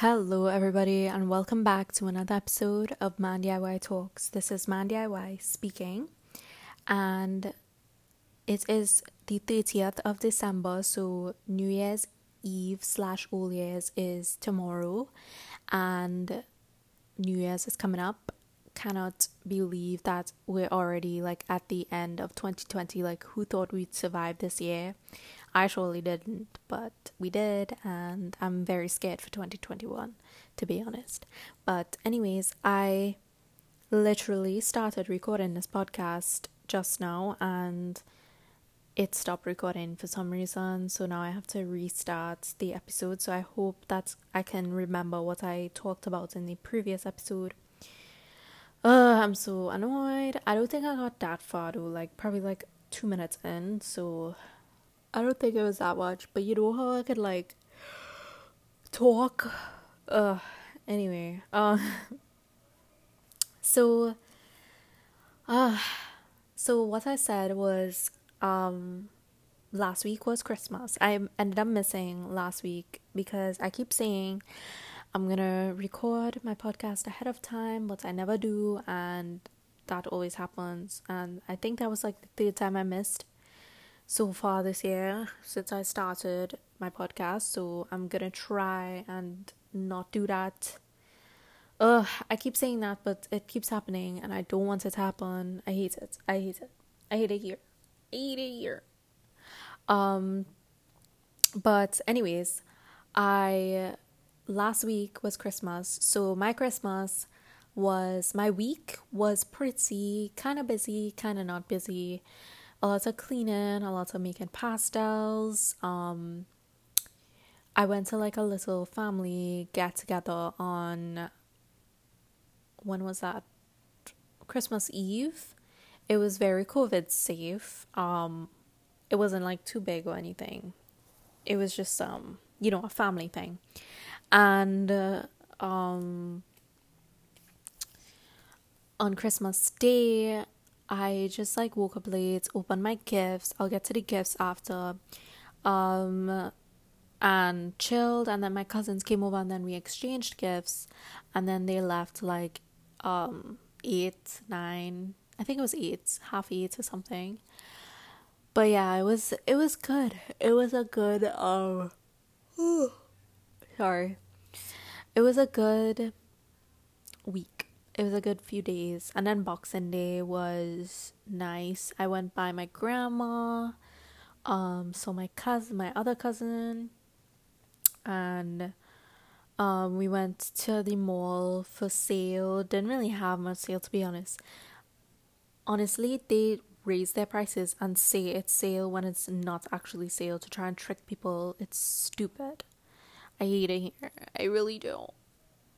Hello, everybody, and welcome back to another episode of Man DIY Talks. This is Man DIY speaking, and it is the 30th of December, so New Year's Eve slash Old Year's is tomorrow, and New Year's is coming up. Cannot believe that we're already like at the end of 2020. Like, who thought we'd survive this year? I surely didn't, but we did, and I'm very scared for 2021, to be honest. But, anyways, I literally started recording this podcast just now, and it stopped recording for some reason, so now I have to restart the episode. So, I hope that I can remember what I talked about in the previous episode. Uh, I'm so annoyed. I don't think I got that far though, like probably like two minutes in, so I don't think it was that much, but you know how I could like talk. Uh, anyway, uh, so, uh, so what I said was, um, last week was Christmas. I ended up missing last week because I keep saying I'm gonna record my podcast ahead of time, but I never do, and that always happens. And I think that was like the third time I missed so far this year since I started my podcast. So I'm gonna try and not do that. Ugh, I keep saying that, but it keeps happening, and I don't want it to happen. I hate it. I hate it. I hate it here. I hate it here. Um, but anyways, I last week was Christmas, so my Christmas was my week was pretty kind of busy, kind of not busy a lot of cleaning, a lot of making pastels. Um, I went to like a little family get together on when was that? Christmas Eve. It was very COVID safe. Um, it wasn't like too big or anything. It was just um, you know, a family thing, and uh, um, on Christmas Day, I just like woke up late, opened my gifts. I'll get to the gifts after. Um and chilled and then my cousins came over and then we exchanged gifts and then they left like um eight, nine I think it was eight, half eight or something. But yeah, it was it was good. It was a good um sorry. It was a good week it was a good few days. And then Boxing Day was nice. I went by my grandma, um, so my cousin, my other cousin, and um, we went to the mall for sale. Didn't really have much sale to be honest. Honestly, they raise their prices and say it's sale when it's not actually sale to try and trick people. It's stupid. I hate it here. I really do.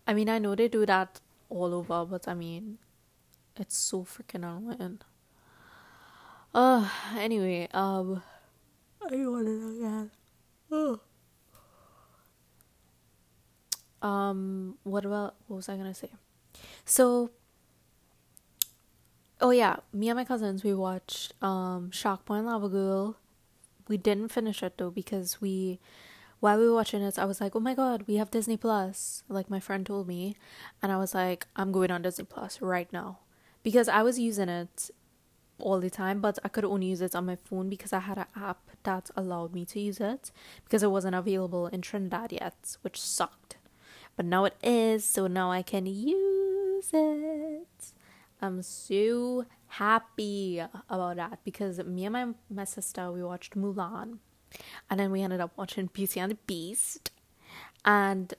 I mean, I know they do that all over, but I mean, it's so freaking annoying. Uh, anyway, um, I want to again. Oh. Um, what about, what was I gonna say? So, oh yeah, me and my cousins, we watched, um, Shark Boy and Lava Girl. We didn't finish it though because we while we were watching it, I was like, oh my god, we have Disney Plus. Like my friend told me. And I was like, I'm going on Disney Plus right now. Because I was using it all the time, but I could only use it on my phone because I had an app that allowed me to use it because it wasn't available in Trinidad yet, which sucked. But now it is, so now I can use it. I'm so happy about that because me and my, my sister we watched Mulan and then we ended up watching Beauty and the Beast. And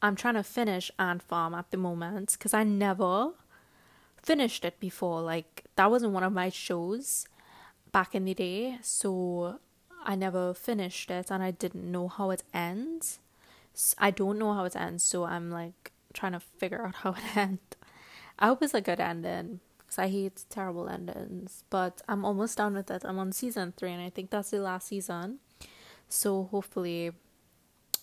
I'm trying to finish Ant Farm at the moment because I never finished it before. Like, that wasn't one of my shows back in the day. So I never finished it and I didn't know how it ends. I don't know how it ends. So I'm like trying to figure out how it ends. I hope it's a good ending because I hate terrible endings. But I'm almost done with it. I'm on season three, and I think that's the last season. So hopefully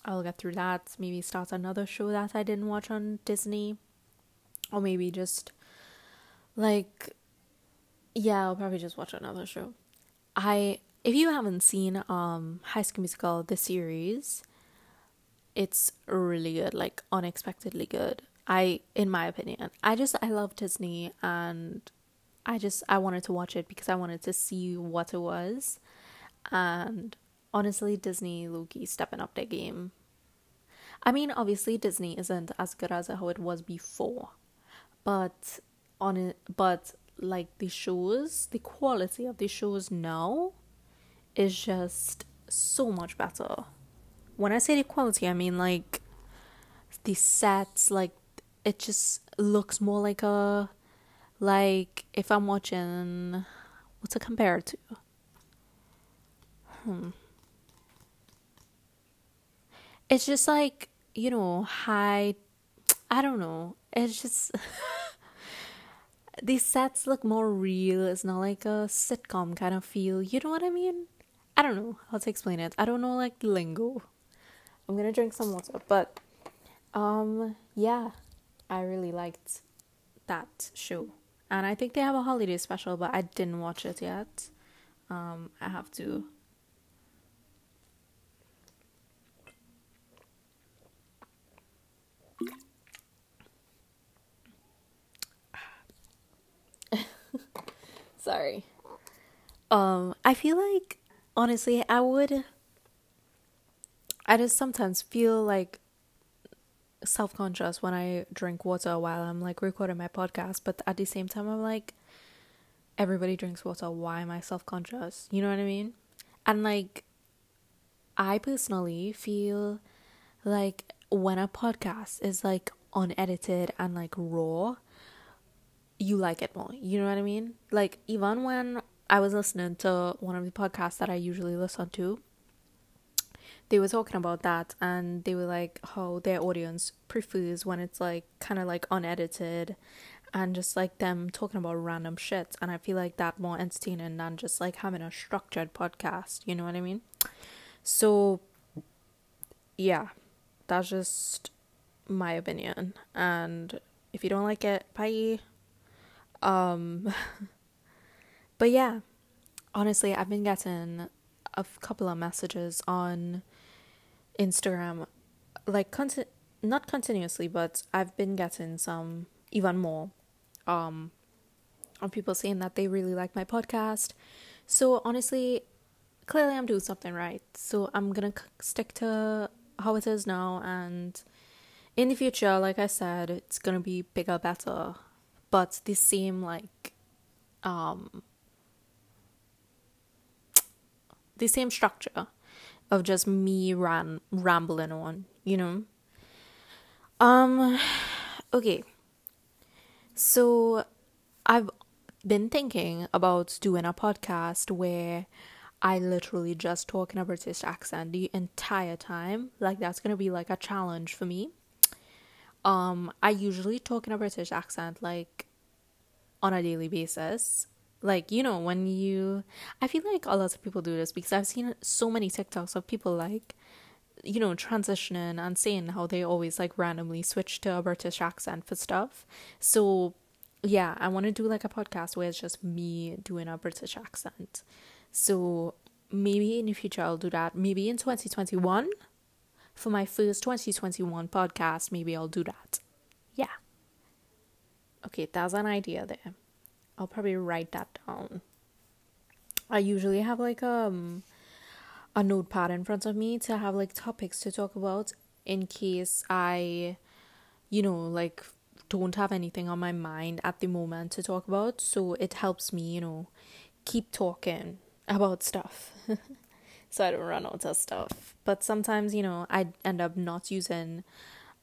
I'll get through that. Maybe start another show that I didn't watch on Disney. Or maybe just like yeah, I'll probably just watch another show. I if you haven't seen um High School Musical the series, it's really good, like unexpectedly good. I in my opinion. I just I love Disney and I just I wanted to watch it because I wanted to see what it was. And honestly, Disney lowkey stepping up their game. I mean, obviously Disney isn't as good as how it was before. But on it but like the shows, the quality of the shows now is just so much better. When I say the quality, I mean like the sets, like it just looks more like a like if I'm watching what's it compared to? Hmm. It's just like, you know, high I don't know. It's just these sets look more real. It's not like a sitcom kind of feel. You know what I mean? I don't know how to explain it. I don't know like lingo. I'm gonna drink some water, but um, yeah, I really liked that show, and I think they have a holiday special, but I didn't watch it yet. Um, I have to. Sorry. Um, I feel like honestly, I would. I just sometimes feel like self conscious when I drink water while I'm like recording my podcast, but at the same time, I'm like, everybody drinks water. Why am I self conscious? You know what I mean? And like, I personally feel like when a podcast is like unedited and like raw, you like it more. You know what I mean? Like, even when I was listening to one of the podcasts that I usually listen to. They were talking about that and they were like how their audience prefers when it's like kind of like unedited and just like them talking about random shit and I feel like that more entertaining than just like having a structured podcast, you know what I mean? So yeah, that's just my opinion and if you don't like it, bye. Um But yeah, honestly, I've been getting a couple of messages on Instagram, like conti- not continuously, but I've been getting some even more um of people saying that they really like my podcast. So honestly, clearly I'm doing something right. So I'm gonna stick to how it is now, and in the future, like I said, it's gonna be bigger, better, but the same like um the same structure of just me ran rambling on, you know. Um okay. So I've been thinking about doing a podcast where I literally just talk in a British accent the entire time. Like that's gonna be like a challenge for me. Um, I usually talk in a British accent like on a daily basis. Like you know when you i feel like a lot of people do this because i've seen so many tiktoks of people like you know transitioning and saying how they always like randomly switch to a british accent for stuff. So yeah i want to do like a podcast where it's just me doing a british accent. So maybe in the future i'll do that. Maybe in 2021 for my first 2021 podcast maybe i'll do that. Yeah. Okay that's an idea there. I'll probably write that down. I usually have like um a notepad in front of me to have like topics to talk about in case I you know like don't have anything on my mind at the moment to talk about. So it helps me you know keep talking about stuff so I don't run out of stuff but sometimes you know I end up not using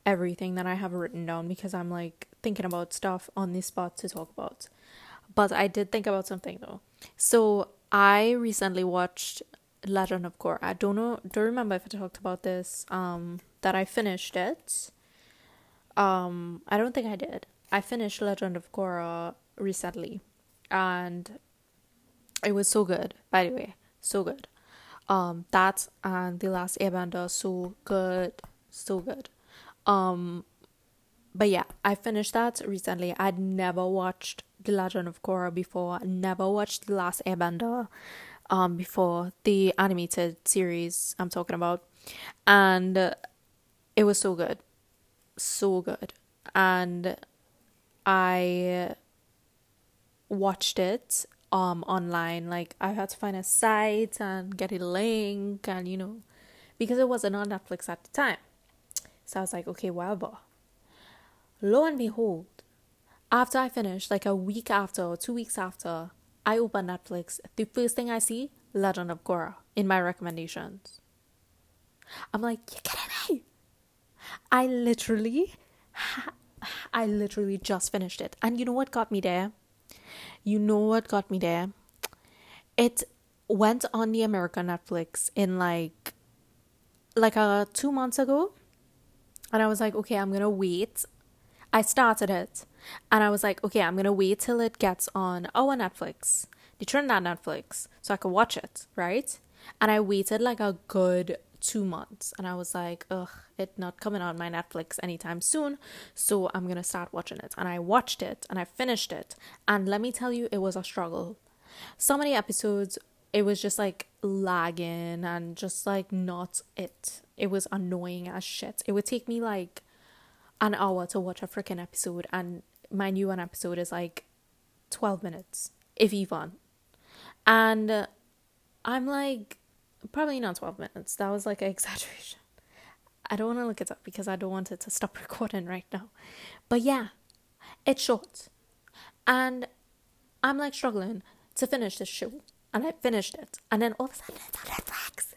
everything that I have written down because I'm like thinking about stuff on the spot to talk about but I did think about something though. So I recently watched Legend of Korra. I don't know, don't remember if I talked about this. Um, that I finished it. Um, I don't think I did. I finished Legend of Korra recently, and it was so good. By the way, so good. Um, that and the Last Airbender, so good, so good. Um, but yeah, I finished that recently. I'd never watched The Legend of Korra before. I never watched The Last Airbender um before the animated series I'm talking about. And it was so good. So good. And I watched it um online like I had to find a site and get a link and you know because it wasn't on Netflix at the time. So I was like, okay, whatever. Lo and behold, after I finished, like a week after or two weeks after, I open Netflix. The first thing I see, Legend of Korra in my recommendations. I'm like, you kidding me? I literally, I literally just finished it. And you know what got me there? You know what got me there? It went on the American Netflix in like, like uh, two months ago. And I was like, okay, I'm gonna wait. I started it and I was like, okay, I'm gonna wait till it gets on our Netflix, the Trinidad Netflix, so I could watch it, right? And I waited like a good two months and I was like, ugh, it not coming on my Netflix anytime soon. So I'm gonna start watching it. And I watched it and I finished it. And let me tell you, it was a struggle. So many episodes, it was just like lagging and just like not it. It was annoying as shit. It would take me like an hour to watch a freaking episode and my new one episode is like 12 minutes, if even. And I'm like, probably not 12 minutes. That was like an exaggeration. I don't want to look it up because I don't want it to stop recording right now. But yeah, it's short. And I'm like struggling to finish this show. And I finished it. And then all of a sudden it's on Netflix.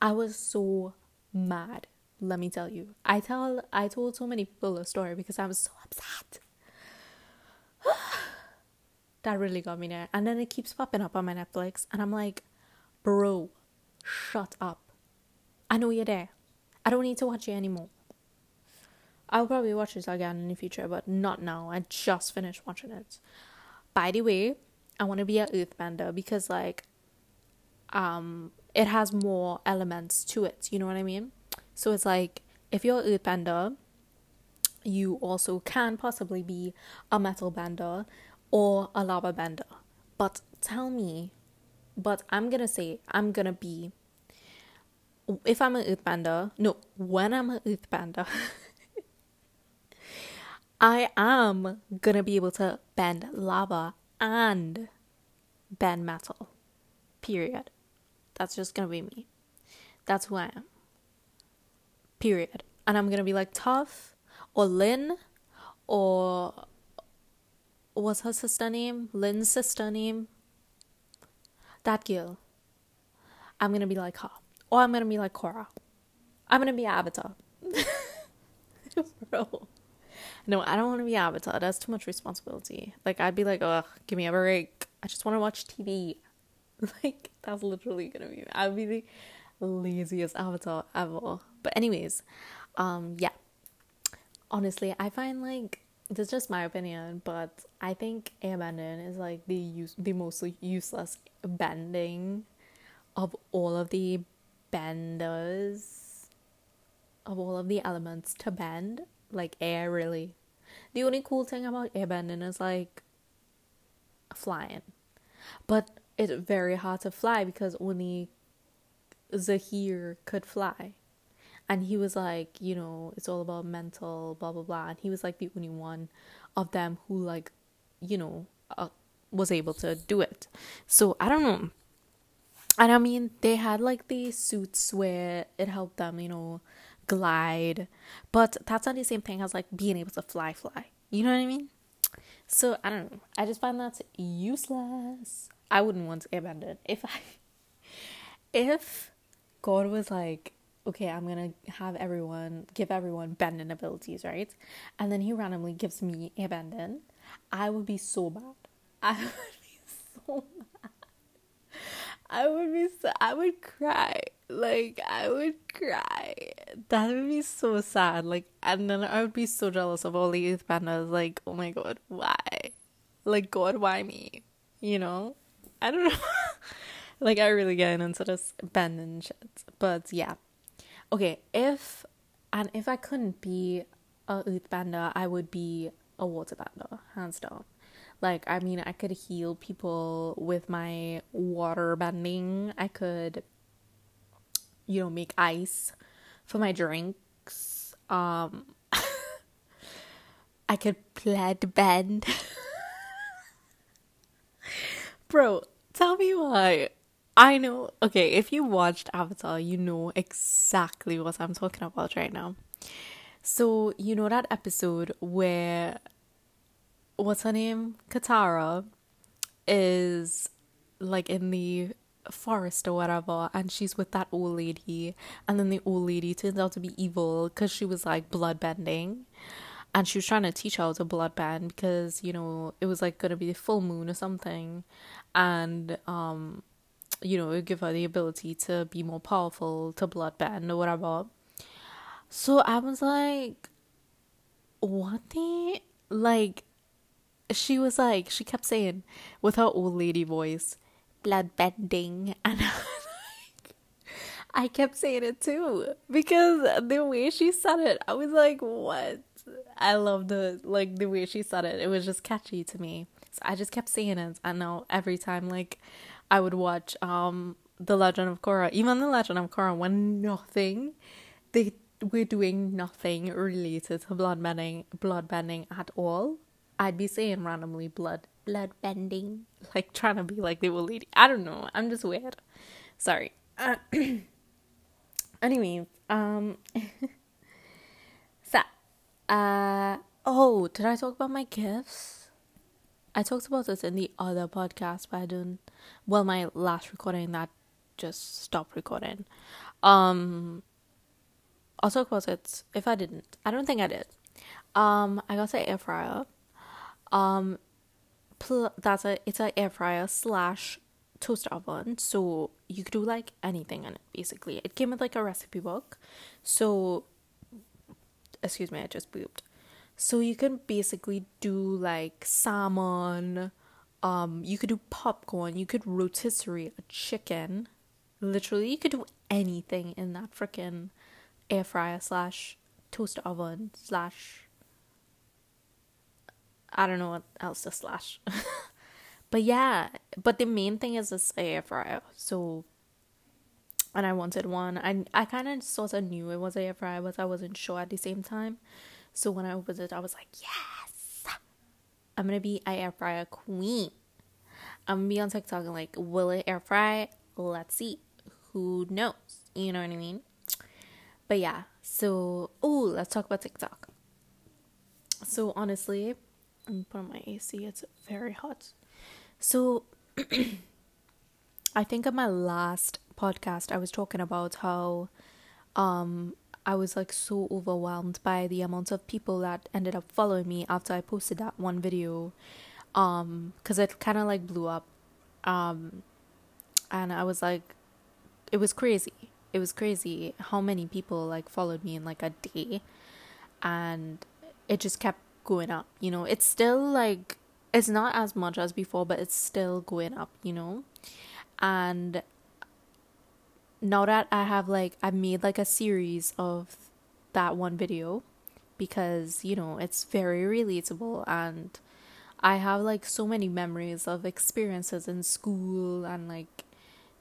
I was so mad, let me tell you. I tell I told so many people the story because I was so upset. that really got me there. And then it keeps popping up on my Netflix, and I'm like, bro, shut up. I know you're there. I don't need to watch it anymore. I'll probably watch this again in the future, but not now. I just finished watching it. By the way, I want to be an earthbender because like um it has more elements to it, you know what I mean? So it's like if you're an earthbender, you also can possibly be a metal bender or a lava bender. But tell me, but I'm gonna say I'm gonna be if I'm an earthbender, no, when I'm an earthbender, I am gonna be able to bend lava and bend metal. Period. That's just gonna be me. That's who I am. Period. And I'm gonna be like Toph or Lin or what's her sister name? Lin's sister name? That girl. I'm gonna be like her. Or I'm gonna be like Korra. I'm gonna be Avatar. Bro. No, I don't want to be Avatar. That's too much responsibility. Like, I'd be like, ugh, give me a break. I just want to watch TV. Like, that's literally gonna be. I'd be the laziest Avatar ever. But anyways, um, yeah honestly, I find like this is just my opinion, but I think airbending is like the use the most useless bending of all of the benders of all of the elements to bend, like air really. The only cool thing about airbending is like flying. But it's very hard to fly because only Zahir could fly and he was like you know it's all about mental blah blah blah. And he was like the only one of them who like you know uh, was able to do it. So i don't know. And i mean they had like these suits where it helped them you know glide. But that's not the same thing as like being able to fly fly. You know what i mean? So i don't know. I just find that useless. I wouldn't want to abandon if i if god was like okay, I'm gonna have everyone give everyone bending abilities, right? And then he randomly gives me a bending, I would be so bad. I would be so mad. I would be so I would cry. Like I would cry. That would be so sad. Like and then I would be so jealous of all the youth benders. Like, oh my god, why? Like God, why me? You know? I don't know. like I really get into this bending shit. But yeah okay, if and if I couldn't be a earthbender, I would be a waterbender, hands down. Like, I mean, I could heal people with my water bending. I could, you know, make ice for my drinks. um I could blood bend. Bro, tell me why. I know. Okay, if you watched Avatar, you know exactly what I'm talking about right now. So, you know that episode where what's her name? Katara is like in the forest or whatever and she's with that old lady and then the old lady turns out to be evil because she was like blood bending and she was trying to teach her how to blood bend because you know it was like gonna be the full moon or something and um you know it give her the ability to be more powerful to blood bend or whatever so i was like what the like she was like she kept saying with her old lady voice blood bending and I kept saying it too because the way she said it, I was like, "What?" I love the like the way she said it. It was just catchy to me. So I just kept saying it. I know every time like I would watch um The Legend of Korra, even The Legend of Korra when nothing they were doing nothing related to blood bending blood bending at all. I'd be saying randomly blood blood bending. Like trying to be like the old lady. I don't know. I'm just weird. Sorry. Uh, anyway, um so, Uh oh, did I talk about my gifts? I talked about this in the other podcast, but I didn't. Well, my last recording that just stopped recording. Um, I'll talk about it if I didn't. I don't think I did. Um, I got an air fryer. Um, pl- that's a it's an air fryer slash toaster oven, so you could do like anything in it. Basically, it came with like a recipe book, so excuse me, I just pooped. So you can basically do like salmon, um, you could do popcorn, you could rotisserie a chicken. Literally, you could do anything in that freaking air fryer slash toaster oven slash I don't know what else to slash. but yeah, but the main thing is this air fryer. So and I wanted one. I I kind of sort of knew it was air fryer, but I wasn't sure at the same time. So when I opened it, I was like, yes, I'm gonna be an air fryer queen. I'm gonna be on TikTok and like, will it air fry? Let's see. Who knows? You know what I mean? But yeah. So oh, let's talk about TikTok. So honestly, I'm put on my AC. It's very hot. So I think in my last podcast I was talking about how um I was like so overwhelmed by the amount of people that ended up following me after I posted that one video um cuz it kind of like blew up um and I was like it was crazy. It was crazy how many people like followed me in like a day and it just kept going up you know? It's still like it's not as much as before but it's still going up you know? And now that I have like I made like a series of that one video because you know it's very relatable and I have like so many memories of experiences in school and like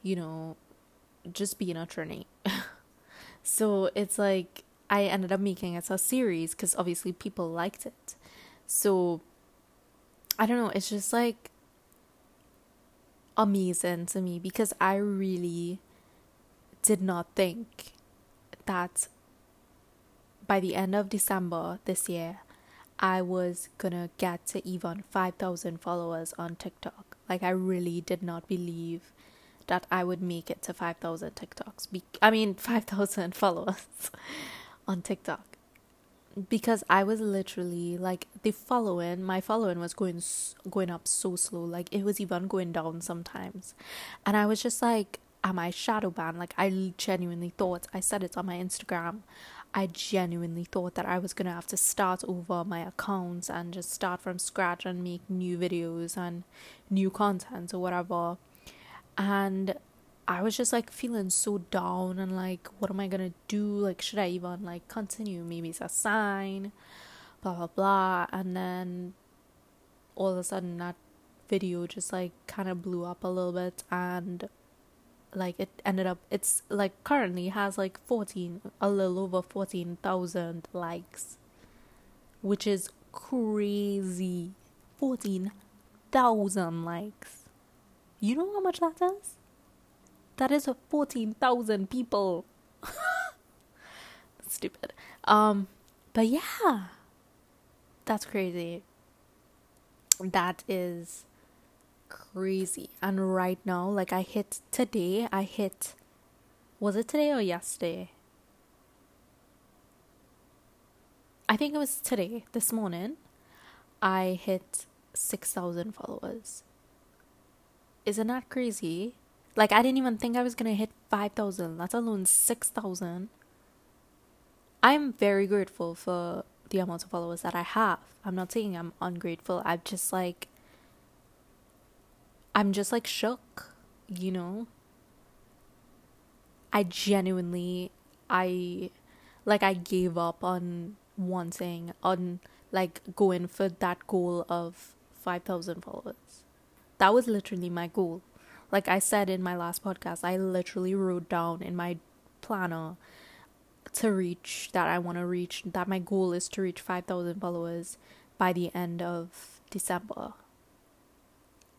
you know just being a trainee. so it's like I ended up making it a series because obviously people liked it. So I don't know, it's just like amazing to me because I really did not think that by the end of December this year, I was gonna get to even 5,000 followers on TikTok. Like, I really did not believe that I would make it to 5,000 TikToks. Be- I mean, 5,000 followers on TikTok. Because I was literally like the following, my following was going going up so slow, like it was even going down sometimes, and I was just like, am I shadow banned? Like I genuinely thought I said it on my Instagram. I genuinely thought that I was gonna have to start over my accounts and just start from scratch and make new videos and new content or whatever. And I was just like feeling so down and like, what am I gonna do? Like, should I even like continue? Maybe it's a sign, blah blah blah. And then all of a sudden, that video just like kind of blew up a little bit and like it ended up it's like currently has like 14 a little over 14,000 likes which is crazy. 14,000 likes. You know how much that is? That is 14,000 people. Stupid. Um but yeah. That's crazy. That is crazy. And right now, like I hit today, I hit was it today or yesterday? I think it was today, this morning. I hit 6,000 followers. Isn't that crazy? Like, I didn't even think I was gonna hit 5,000, let alone 6,000. I'm very grateful for the amount of followers that I have. I'm not saying I'm ungrateful. I'm just like, I'm just like shook, you know? I genuinely, I, like, I gave up on wanting, on like going for that goal of 5,000 followers. That was literally my goal. Like I said in my last podcast, I literally wrote down in my planner to reach that I want to reach that my goal is to reach 5000 followers by the end of December.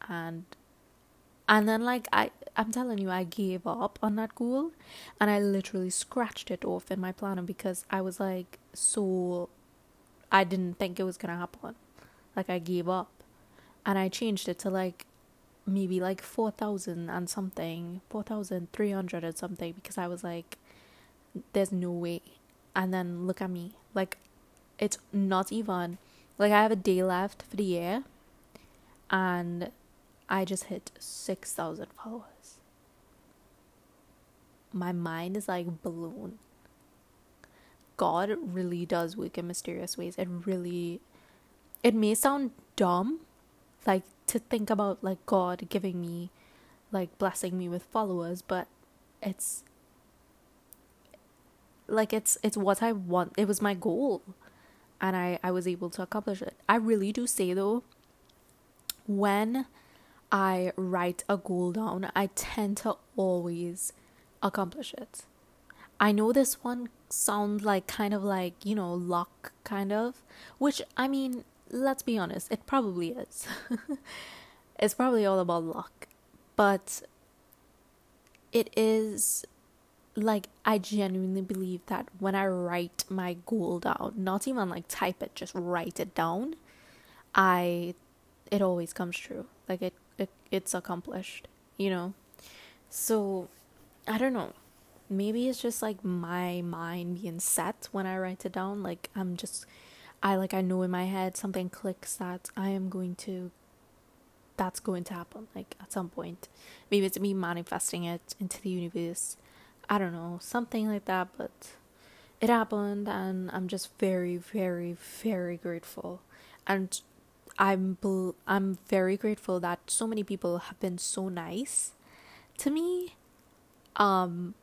And and then like I I'm telling you I gave up on that goal and I literally scratched it off in my planner because I was like so I didn't think it was to happen. Like I gave up. And I changed it to like maybe like 4000 and something, 4300 and something because I was like there's no way. And then look at me. Like, it's not even. Like, I have a day left for the year. And I just hit 6,000 followers. My mind is like blown. God really does work in mysterious ways. It really. It may sound dumb, like, to think about, like, God giving me, like, blessing me with followers, but it's like it's it's what I want. It was my goal, and I I was able to accomplish it. I really do say though, when I write a goal down, I tend to always accomplish it. I know this one sounds like kind of like, you know, luck kind of, which I mean, let's be honest, it probably is. it's probably all about luck. But it is like I genuinely believe that when I write my goal down, not even like type it, just write it down, I it always comes true. Like it, it's accomplished, you know. So I don't know. Maybe it's just like my mind being set when I write it down. Like I'm just I like I know in my head something clicks that I am going to that's going to happen like at some point. Maybe it's me manifesting it into the universe I don't know, something like that, but it happened and I'm just very very very grateful. And I'm I'm very grateful that so many people have been so nice to me. Um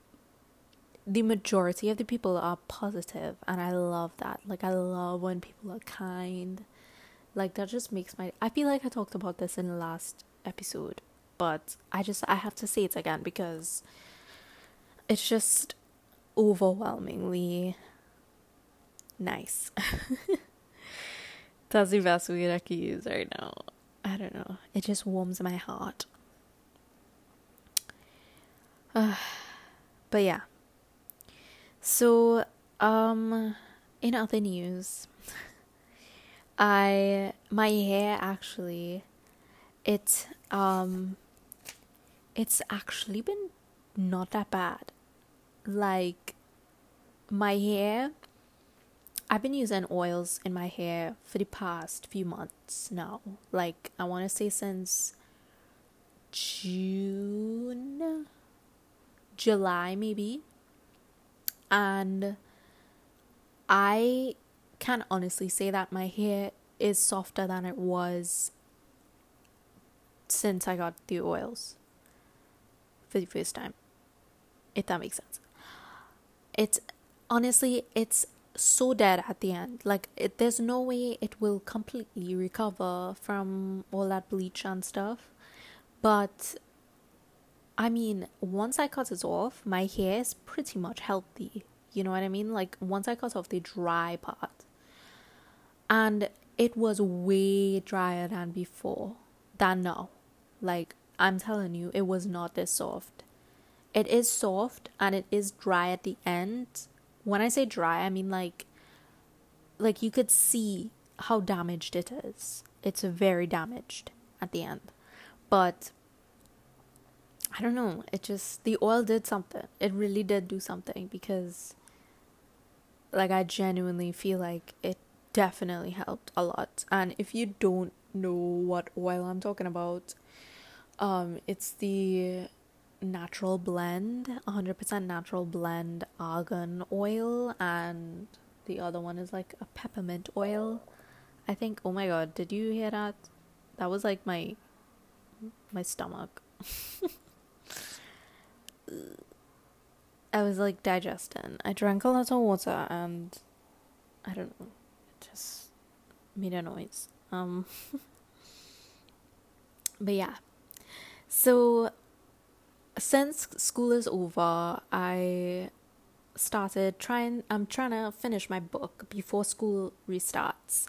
the majority of the people are positive and I love that. Like I love when people are kind. Like that just makes my I feel like I talked about this in the last episode, but I just I have to say it again because it's just overwhelmingly nice. That's the best word I could use right now. I don't know. It just warms my heart. Uh, but yeah. So, um, in other news, I my hair actually, it um, it's actually been not that bad like my hair I've been using oils in my hair for the past few months now. Like I want to say since June, July maybe. And I can honestly say that my hair is softer than it was since I got the oils for the first time. If that makes sense it's honestly it's so dead at the end like it, there's no way it will completely recover from all that bleach and stuff but I mean, once I cut it off, my hair is pretty much healthy. You know what I mean? Like once I cut off the dry part. And it was way drier than before. Than now. Like I'm telling you, it was not this soft. It is soft and it is dry at the end. When I say dry, I mean like like you could see how damaged it is. It's very damaged at the end. But I don't know, it just the oil did something. It really did do something because like I genuinely feel like it definitely helped a lot. And if you don't know what oil I'm talking about, um it's the natural blend, 100% natural blend argan oil and the other one is like a peppermint oil. I think oh my god, did you hear that? That was like my my stomach. I was like digesting. I drank a lot of water and I don't know. It just made a noise. Um but yeah. So since school is over, I started trying I'm trying to finish my book before school restarts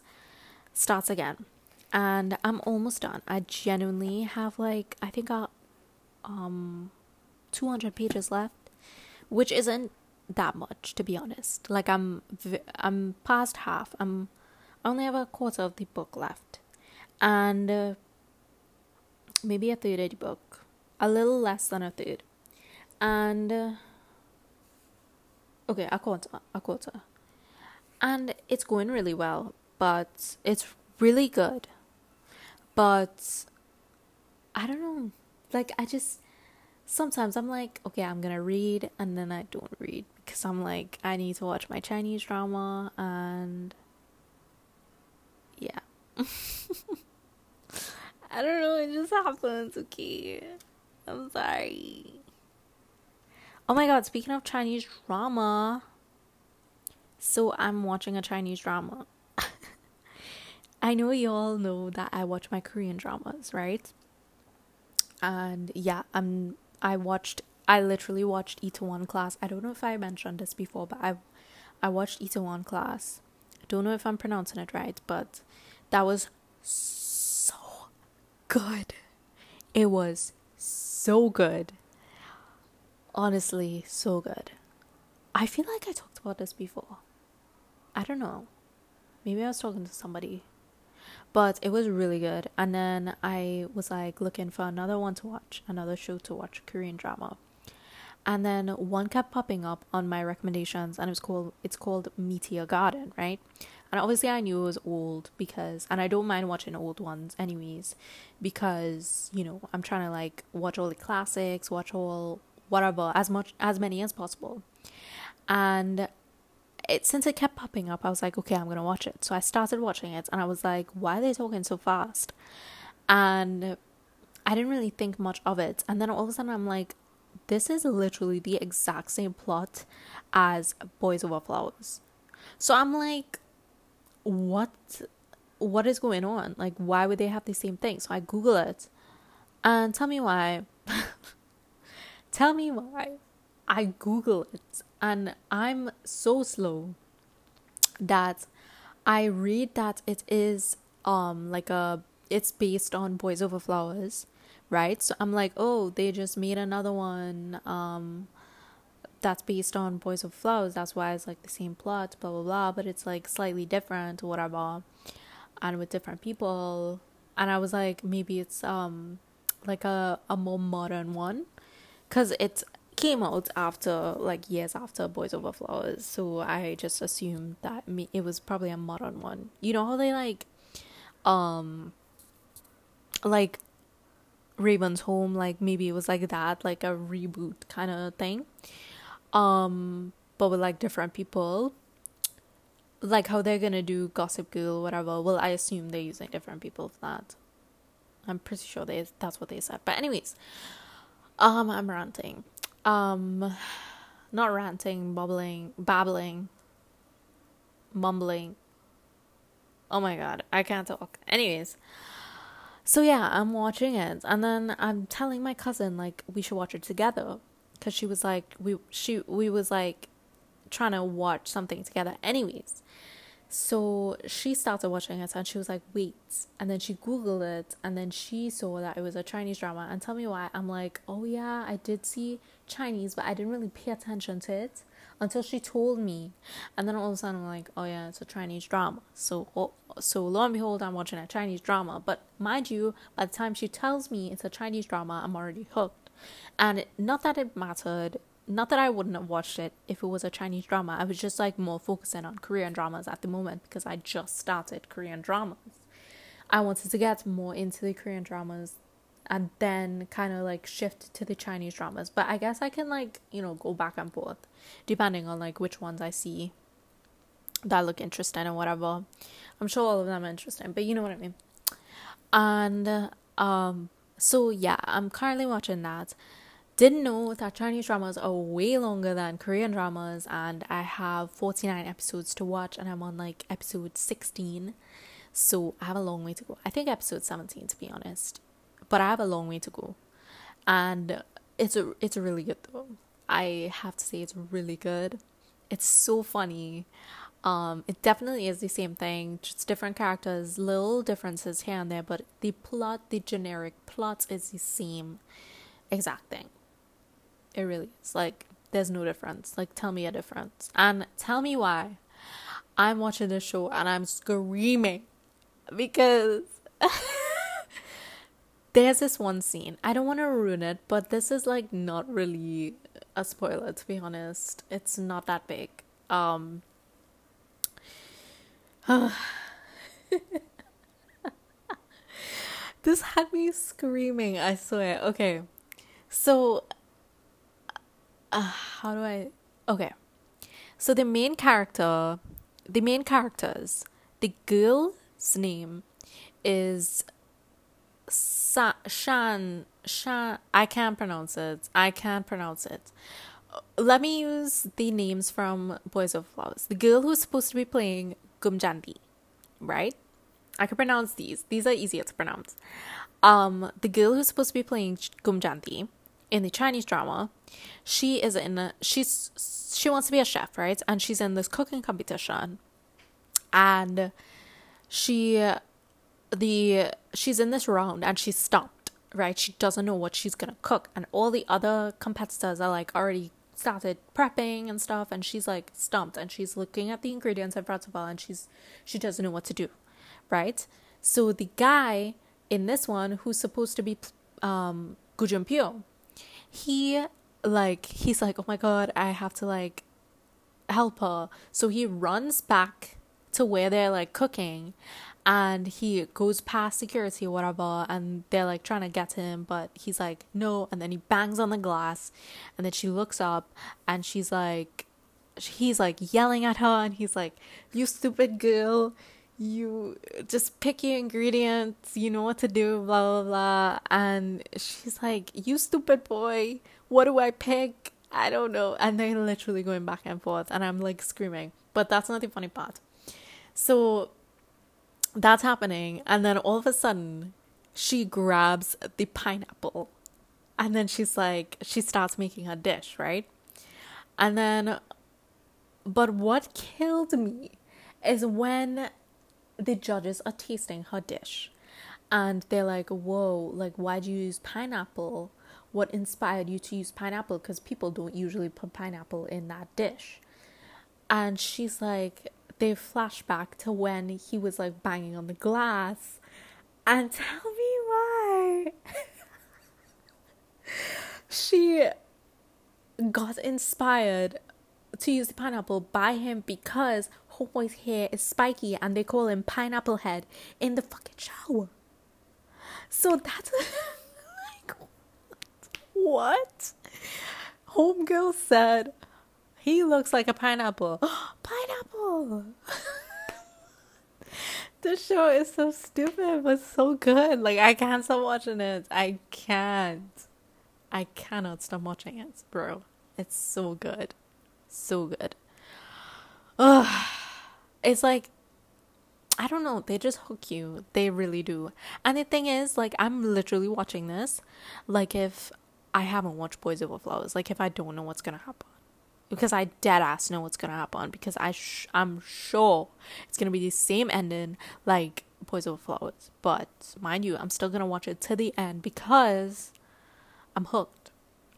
starts again. And I'm almost done. I genuinely have like I think I um 200 pages left, which isn't that much to be honest. Like I'm I'm past half. I'm I only have a quarter of the book left. And uh, maybe a third of the book. A little less than a third. And uh, okay, a quarter, a quarter. And it's going really well, but it's really good. But I don't know. Like I just sometimes I'm like, okay, I'm gonna read, and then I don't read because I'm like, I need to watch my Chinese drama, and yeah. I don't know, it just happens, okay? I'm sorry. Oh my god, speaking of Chinese drama, so I'm watching a Chinese drama. I know you all know that I watch my Korean dramas, right? And yeah, I'm I watched I literally watched Itaewon Class. I don't know if I mentioned this before, but I I watched Itaewon Class. Don't know if I'm pronouncing it right, but that was so good. It was so good honestly so good. I feel like I talked about this before. I don't know. Maybe I was talking to somebody. But it was really good. And then I was like looking for another one to watch, another show to watch, Korean drama. And then one kept popping up on my recommendations and it was called it's called Meteor Garden, right? And obviously I knew it was old because and I don't mind watching old ones anyways because, you know, I'm trying to like watch all the classics, watch all whatever as much as many as possible. And it since it kept popping up i was like okay i'm gonna watch it. So i started watching it and i was like why are they talking so fast? And i didn't really think much of it. And then all of a sudden i'm like this is literally the exact same plot as boys over flowers. So i'm like what what is going on? Like why would they have the same thing? So i google it. And tell me why. Tell me why. I Google it. And I'm so slow that I read that it is um like a it's based on Boys Over Flowers, right? So I'm like, oh, they just made another one. Um that's based on Boys Over Flowers. That's why it's like the same plot, blah blah blah, but it's like slightly different, whatever, and with different people. And I was like, maybe it's um like a a more modern one because it came out after like years after Boys Over Flowers, so I just assumed that me it was probably a modern one. You know how they like, um, like Raven's Home, like maybe it was like that, like a reboot kind of thing, um, but with like different people. Like how they're gonna do Gossip Girl, whatever. Well, I assume they're using different people for that. I'm pretty sure they that's what they said. But anyways, um, I'm ranting. Um, not ranting, bubbling, babbling, mumbling. Oh my god, I can't talk. Anyways, so yeah, I'm watching it, and then I'm telling my cousin like we should watch it together, because she was like we she we was like trying to watch something together, anyways. So she started watching it and she was like, wait. And then she Googled it and then she saw that it was a Chinese drama. And tell me why. I'm like, oh yeah, I did see Chinese, but I didn't really pay attention to it until she told me. And then all of a sudden I'm like, oh yeah, it's a Chinese drama. So, oh, so lo and behold, I'm watching a Chinese drama. But mind you, by the time she tells me it's a Chinese drama, I'm already hooked. And not that it mattered not that I wouldn't have watched it if it was a Chinese drama. I was just like more focusing on Korean dramas at the moment because I just started Korean dramas. I wanted to get more into the Korean dramas and then kind of like shift to the Chinese dramas. But I guess I can like, you know, go back and forth depending on like which ones I see that look interesting and whatever. I'm sure all of them are interesting, but you know what I mean. And um so yeah, I'm currently watching that didn't know that Chinese dramas are way longer than Korean dramas, and I have 49 episodes to watch, and I'm on like episode 16. So I have a long way to go. I think episode 17 to be honest. But I have a long way to go. And it's a it's really good though. I have to say it's really good. It's so funny. Um, it definitely is the same thing, just different characters, little differences here and there, but the plot, the generic plot is the same exact thing. It really is. Like, there's no difference. Like, tell me a difference. And tell me why I'm watching this show and I'm screaming because there's this one scene. I don't want to ruin it, but this is like not really a spoiler to be honest. It's not that big. Um This had me screaming, I swear. Okay. So uh, how do I okay so the main character the main characters the girl's name is Sa- Shan Shan I can't pronounce it I can't pronounce it let me use the names from Boys Over Flowers the girl who's supposed to be playing Gumjandi right I can pronounce these these are easier to pronounce um the girl who's supposed to be playing Gumjandi in the Chinese drama, she is in a, she's she wants to be a chef, right? And she's in this cooking competition. And she the she's in this round and she's stumped, right? She doesn't know what she's to cook and all the other competitors are like already started prepping and stuff and she's like stumped and she's looking at the ingredients in front of her and she's she doesn't know what to do, right? So the guy in this one who's supposed to be um Gu Junpyo, he like he's like oh my god i have to like help her so he runs back to where they're like cooking and he goes past security or whatever and they're like trying to get him but he's like no and then he bangs on the glass and then she looks up and she's like he's like yelling at her and he's like you stupid girl you just pick your ingredients, you know what to do, blah, blah, blah. And she's like, You stupid boy, what do I pick? I don't know. And they're literally going back and forth, and I'm like screaming. But that's not the funny part. So that's happening, and then all of a sudden, she grabs the pineapple, and then she's like, she starts making her dish, right? And then, but what killed me is when the judges are tasting her dish and they're like, whoa, like, why'd you use pineapple? What inspired you to use pineapple? Because people don't usually put pineapple in that dish. And she's like, they flash back to when he was like banging on the glass. And tell me why. she got inspired to use the pineapple by him because homeboy's hair is spiky and they call him Pineapple Head in the fucking shower. So that's like what? Homegirl said he looks like a pineapple. pineapple. the show is so stupid but so good. Like I can't stop watching it. I can't. I cannot stop watching it, bro. It's so good. So good. Ugh it's like I don't know, they just hook you. They really do. And the thing is, like, I'm literally watching this, like, if I haven't watched Boys Over Flowers, like, if I don't know what's gonna happen. Because I dead ass know what's gonna happen. Because I sh- I'm sure it's gonna be the same ending, like Boys Over Flowers. But mind you, I'm still gonna watch it to the end because I'm hooked.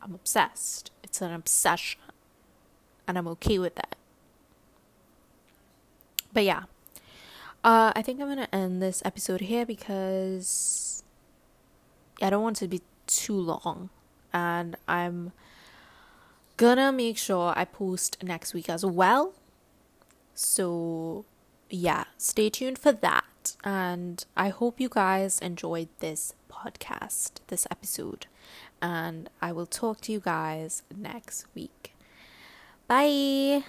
I'm obsessed. It's an obsession. And I'm okay with that. But yeah. Uh, I think I'm gonna end this episode here because I don't want it to be too long, and I'm gonna make sure I post next week as well. So, yeah, stay tuned for that, and I hope you guys enjoyed this podcast, this episode, and I will talk to you guys next week. Bye.